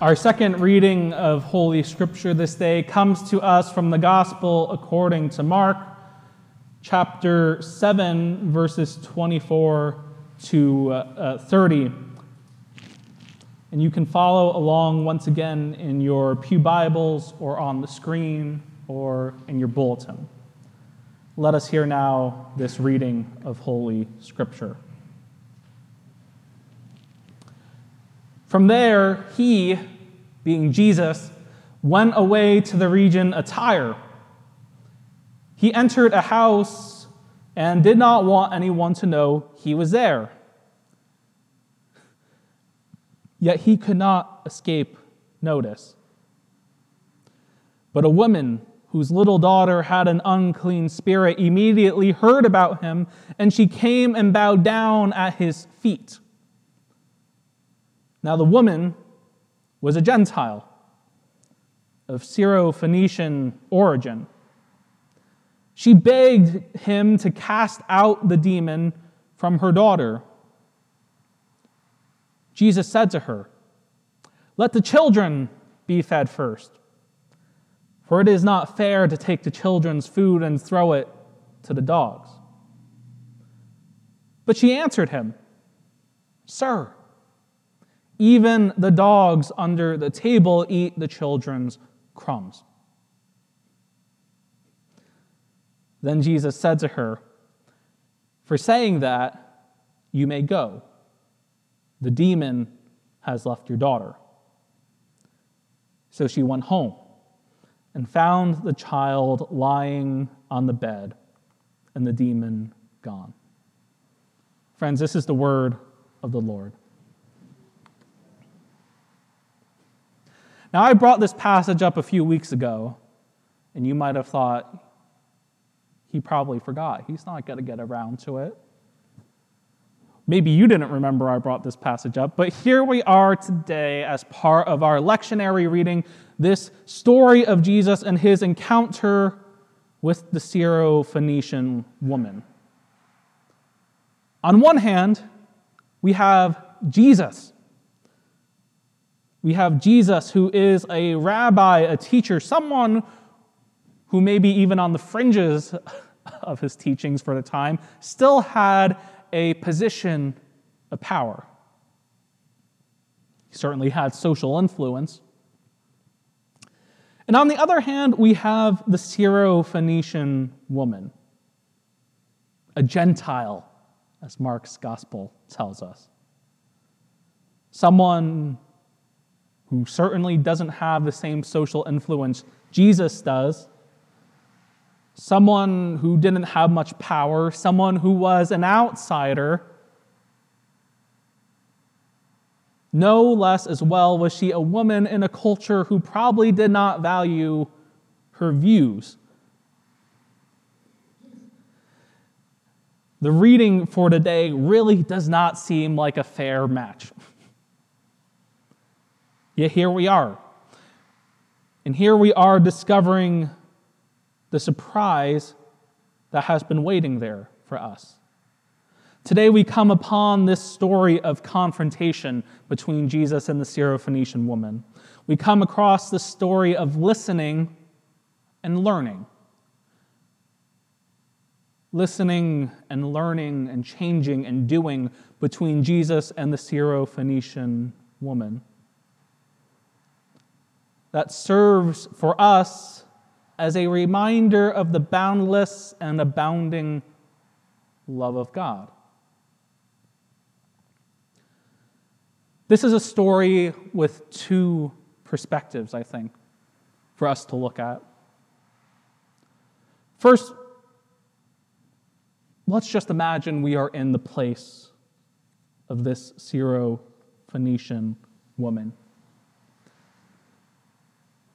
Our second reading of Holy Scripture this day comes to us from the Gospel according to Mark, chapter 7, verses 24 to uh, 30. And you can follow along once again in your Pew Bibles or on the screen or in your bulletin. Let us hear now this reading of Holy Scripture. From there, he, being Jesus, went away to the region of Tyre. He entered a house and did not want anyone to know he was there. Yet he could not escape notice. But a woman whose little daughter had an unclean spirit immediately heard about him, and she came and bowed down at his feet. Now, the woman was a Gentile of Syro-Phoenician origin. She begged him to cast out the demon from her daughter. Jesus said to her, Let the children be fed first, for it is not fair to take the children's food and throw it to the dogs. But she answered him, Sir, even the dogs under the table eat the children's crumbs. Then Jesus said to her, For saying that, you may go. The demon has left your daughter. So she went home and found the child lying on the bed and the demon gone. Friends, this is the word of the Lord. Now, I brought this passage up a few weeks ago, and you might have thought, he probably forgot. He's not going to get around to it. Maybe you didn't remember I brought this passage up, but here we are today as part of our lectionary reading this story of Jesus and his encounter with the Syro-Phoenician woman. On one hand, we have Jesus we have Jesus, who is a rabbi, a teacher, someone who maybe even on the fringes of his teachings for the time still had a position of power. He certainly had social influence. And on the other hand, we have the Syro-Phoenician woman, a Gentile, as Mark's gospel tells us. Someone who certainly doesn't have the same social influence Jesus does, someone who didn't have much power, someone who was an outsider. No less as well was she a woman in a culture who probably did not value her views. The reading for today really does not seem like a fair match. Yet here we are. And here we are discovering the surprise that has been waiting there for us. Today we come upon this story of confrontation between Jesus and the Syrophoenician woman. We come across the story of listening and learning. Listening and learning and changing and doing between Jesus and the Syrophoenician woman that serves for us as a reminder of the boundless and abounding love of God. This is a story with two perspectives, I think, for us to look at. First, let's just imagine we are in the place of this Syro Phoenician woman.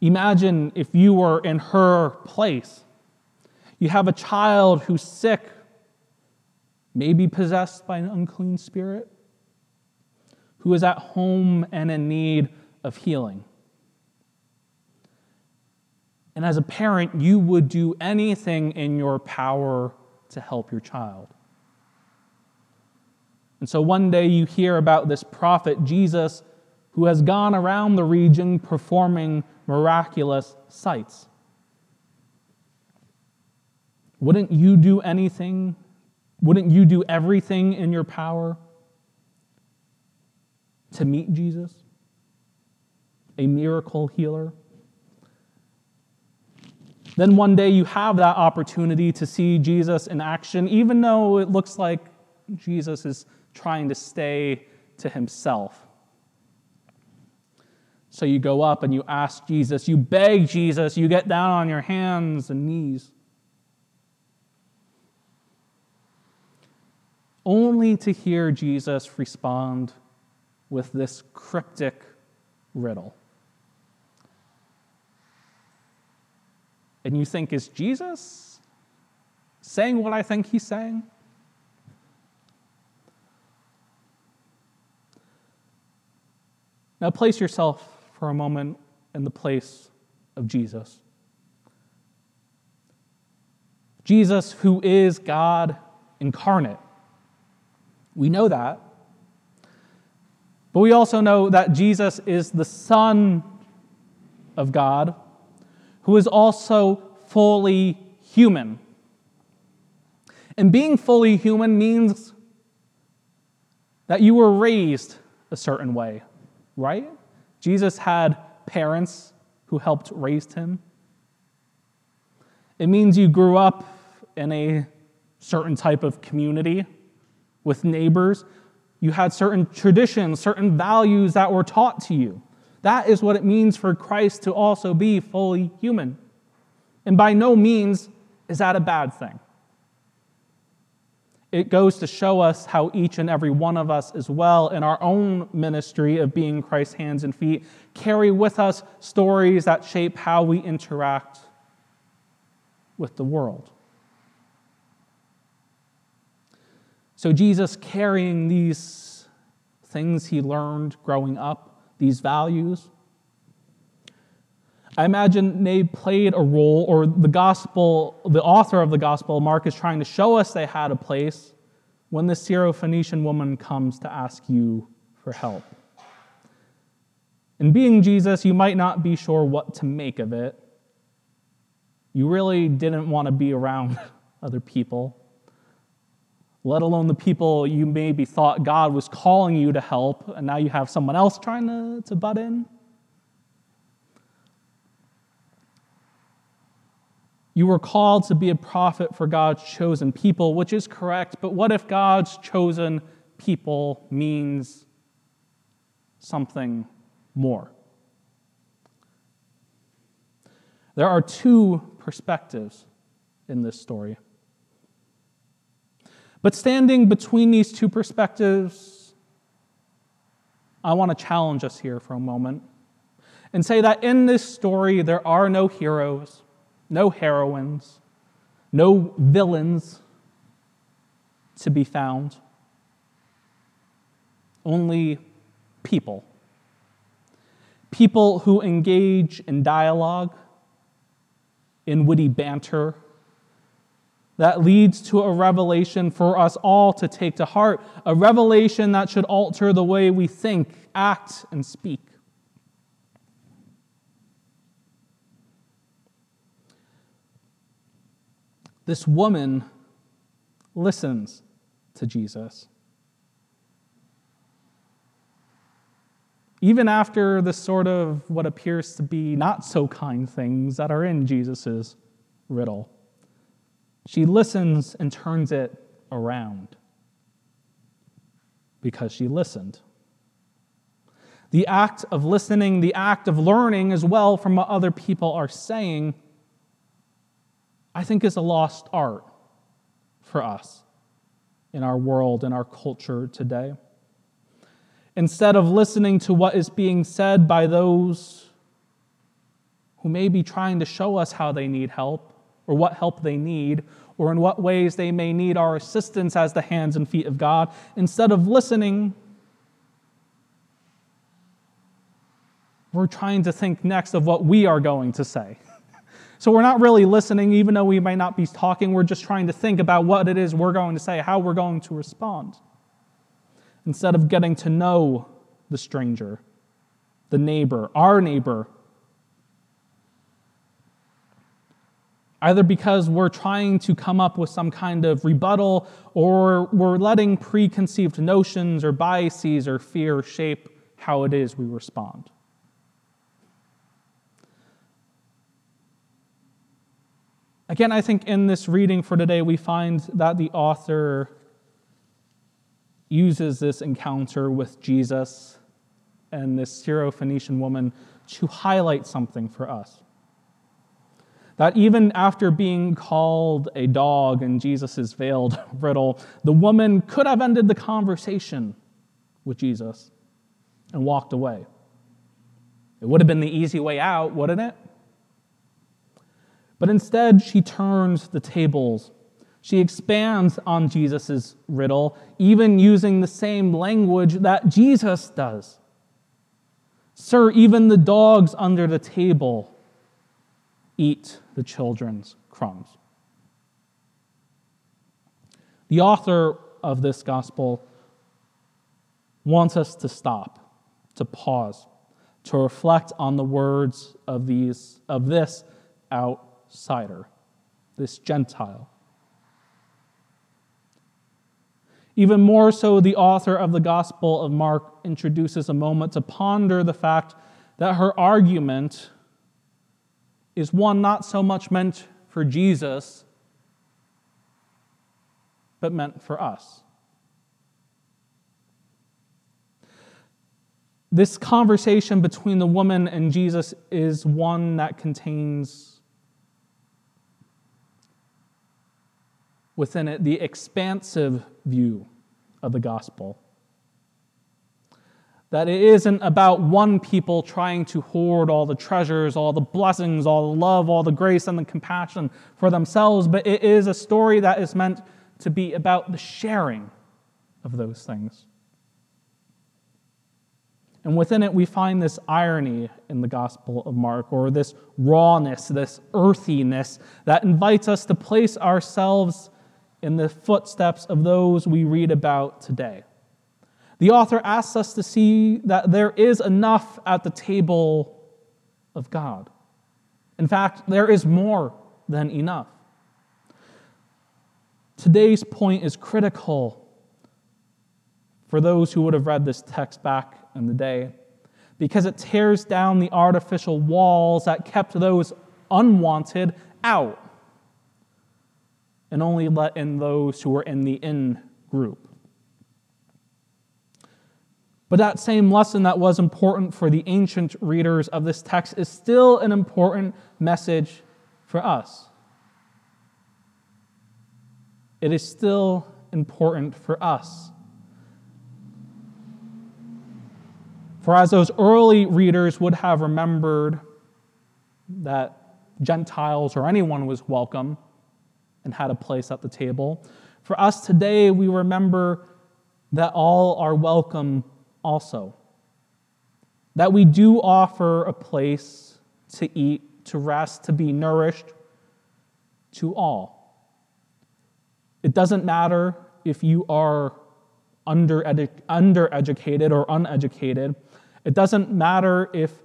Imagine if you were in her place. You have a child who's sick, maybe possessed by an unclean spirit, who is at home and in need of healing. And as a parent, you would do anything in your power to help your child. And so one day you hear about this prophet, Jesus, who has gone around the region performing miraculous sights. Wouldn't you do anything? Wouldn't you do everything in your power to meet Jesus, a miracle healer? Then one day you have that opportunity to see Jesus in action, even though it looks like Jesus is trying to stay to himself. So you go up and you ask Jesus, you beg Jesus, you get down on your hands and knees. Only to hear Jesus respond with this cryptic riddle. And you think, is Jesus saying what I think he's saying? Now, place yourself for a moment in the place of Jesus. Jesus, who is God incarnate. We know that. But we also know that Jesus is the Son of God, who is also fully human. And being fully human means that you were raised a certain way, right? Jesus had parents who helped raise him. It means you grew up in a certain type of community with neighbors. You had certain traditions, certain values that were taught to you. That is what it means for Christ to also be fully human. And by no means is that a bad thing. It goes to show us how each and every one of us, as well, in our own ministry of being Christ's hands and feet, carry with us stories that shape how we interact with the world. So, Jesus carrying these things he learned growing up, these values, I imagine they played a role, or the gospel, the author of the gospel, Mark, is trying to show us they had a place when the Syrophoenician woman comes to ask you for help. In being Jesus, you might not be sure what to make of it. You really didn't want to be around other people, let alone the people you maybe thought God was calling you to help, and now you have someone else trying to, to butt in. You were called to be a prophet for God's chosen people, which is correct, but what if God's chosen people means something more? There are two perspectives in this story. But standing between these two perspectives, I want to challenge us here for a moment and say that in this story, there are no heroes no heroines, no villains to be found, only people. People who engage in dialogue, in witty banter, that leads to a revelation for us all to take to heart, a revelation that should alter the way we think, act, and speak. This woman listens to Jesus. Even after the sort of what appears to be not so kind things that are in Jesus' riddle, she listens and turns it around because she listened. The act of listening, the act of learning as well from what other people are saying, I think is a lost art for us in our world, and our culture today. Instead of listening to what is being said by those who may be trying to show us how they need help or what help they need or in what ways they may need our assistance as the hands and feet of God, instead of listening, we're trying to think next of what we are going to say. So we're not really listening, even though we may not be talking. We're just trying to think about what it is we're going to say, how we're going to respond, instead of getting to know the stranger, the neighbor, our neighbor. Either because we're trying to come up with some kind of rebuttal, or we're letting preconceived notions or biases or fear shape how it is we respond. Again, I think in this reading for today, we find that the author uses this encounter with Jesus and this Syrophoenician woman to highlight something for us. That even after being called a dog in Jesus' veiled riddle, the woman could have ended the conversation with Jesus and walked away. It would have been the easy way out, wouldn't it? But instead, she turns the tables. She expands on Jesus' riddle, even using the same language that Jesus does. Sir, even the dogs under the table eat the children's crumbs. The author of this gospel wants us to stop, to pause, to reflect on the words of, these, of this out outsider, this Gentile. Even more so, the author of the Gospel of Mark introduces a moment to ponder the fact that her argument is one not so much meant for Jesus, but meant for us. This conversation between the woman and Jesus is one that contains within it the expansive view of the gospel. That it isn't about one people trying to hoard all the treasures, all the blessings, all the love, all the grace, and the compassion for themselves, but it is a story that is meant to be about the sharing of those things. And within it, we find this irony in the Gospel of Mark, or this rawness, this earthiness that invites us to place ourselves in the footsteps of those we read about today. The author asks us to see that there is enough at the table of God. In fact, there is more than enough. Today's point is critical for those who would have read this text back in the day because it tears down the artificial walls that kept those unwanted out and only let in those who were in the in group. But that same lesson that was important for the ancient readers of this text is still an important message for us. It is still important for us. For as those early readers would have remembered that Gentiles or anyone was welcome, and had a place at the table. For us today, we remember that all are welcome also. That we do offer a place to eat, to rest, to be nourished to all. It doesn't matter if you are under undereducated or uneducated. It doesn't matter if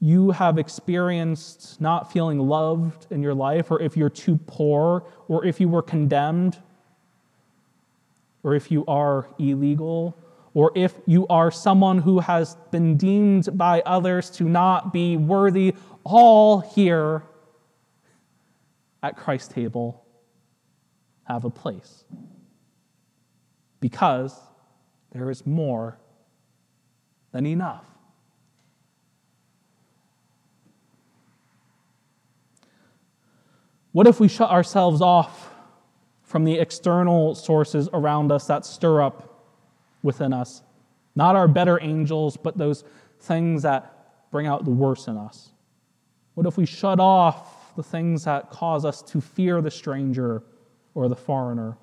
you have experienced not feeling loved in your life, or if you're too poor, or if you were condemned, or if you are illegal, or if you are someone who has been deemed by others to not be worthy, all here at Christ's table have a place. Because there is more than enough. What if we shut ourselves off from the external sources around us that stir up within us? Not our better angels, but those things that bring out the worst in us. What if we shut off the things that cause us to fear the stranger or the foreigner?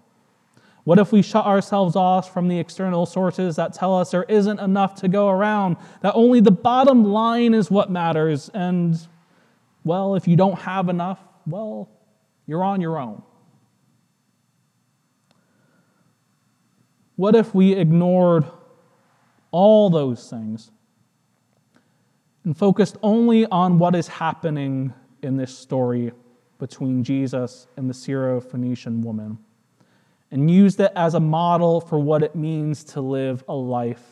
What if we shut ourselves off from the external sources that tell us there isn't enough to go around, that only the bottom line is what matters, and, well, if you don't have enough, well, you're on your own? What if we ignored all those things and focused only on what is happening in this story between Jesus and the Syro-Phoenician woman? and used it as a model for what it means to live a life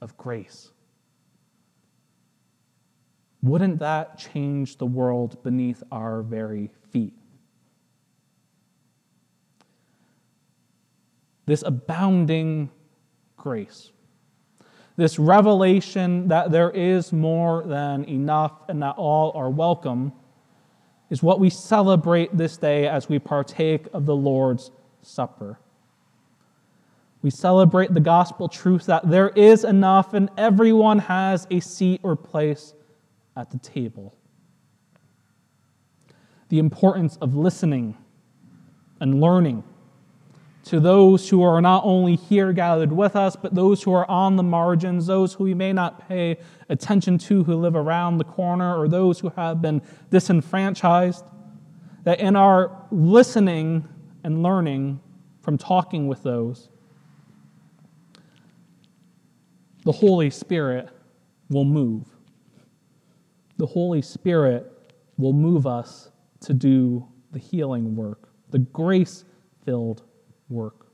of grace. Wouldn't that change the world beneath our very feet? This abounding grace, this revelation that there is more than enough and that all are welcome, is what we celebrate this day as we partake of the Lord's Supper. We celebrate the gospel truth that there is enough and everyone has a seat or place at the table. The importance of listening and learning to those who are not only here gathered with us, but those who are on the margins, those who we may not pay attention to who live around the corner, or those who have been disenfranchised. That in our listening and learning from talking with those, the Holy Spirit will move. The Holy Spirit will move us to do the healing work, the grace filled work,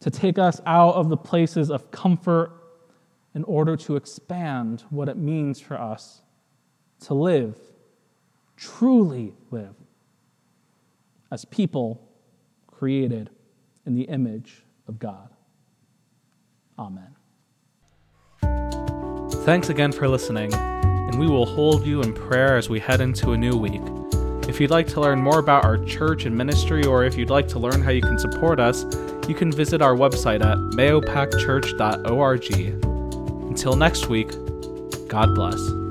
to take us out of the places of comfort in order to expand what it means for us to live, truly live, as people created in the image of God. Amen. Thanks again for listening, and we will hold you in prayer as we head into a new week. If you'd like to learn more about our church and ministry, or if you'd like to learn how you can support us, you can visit our website at mahopacchurch.org. Until next week, God bless.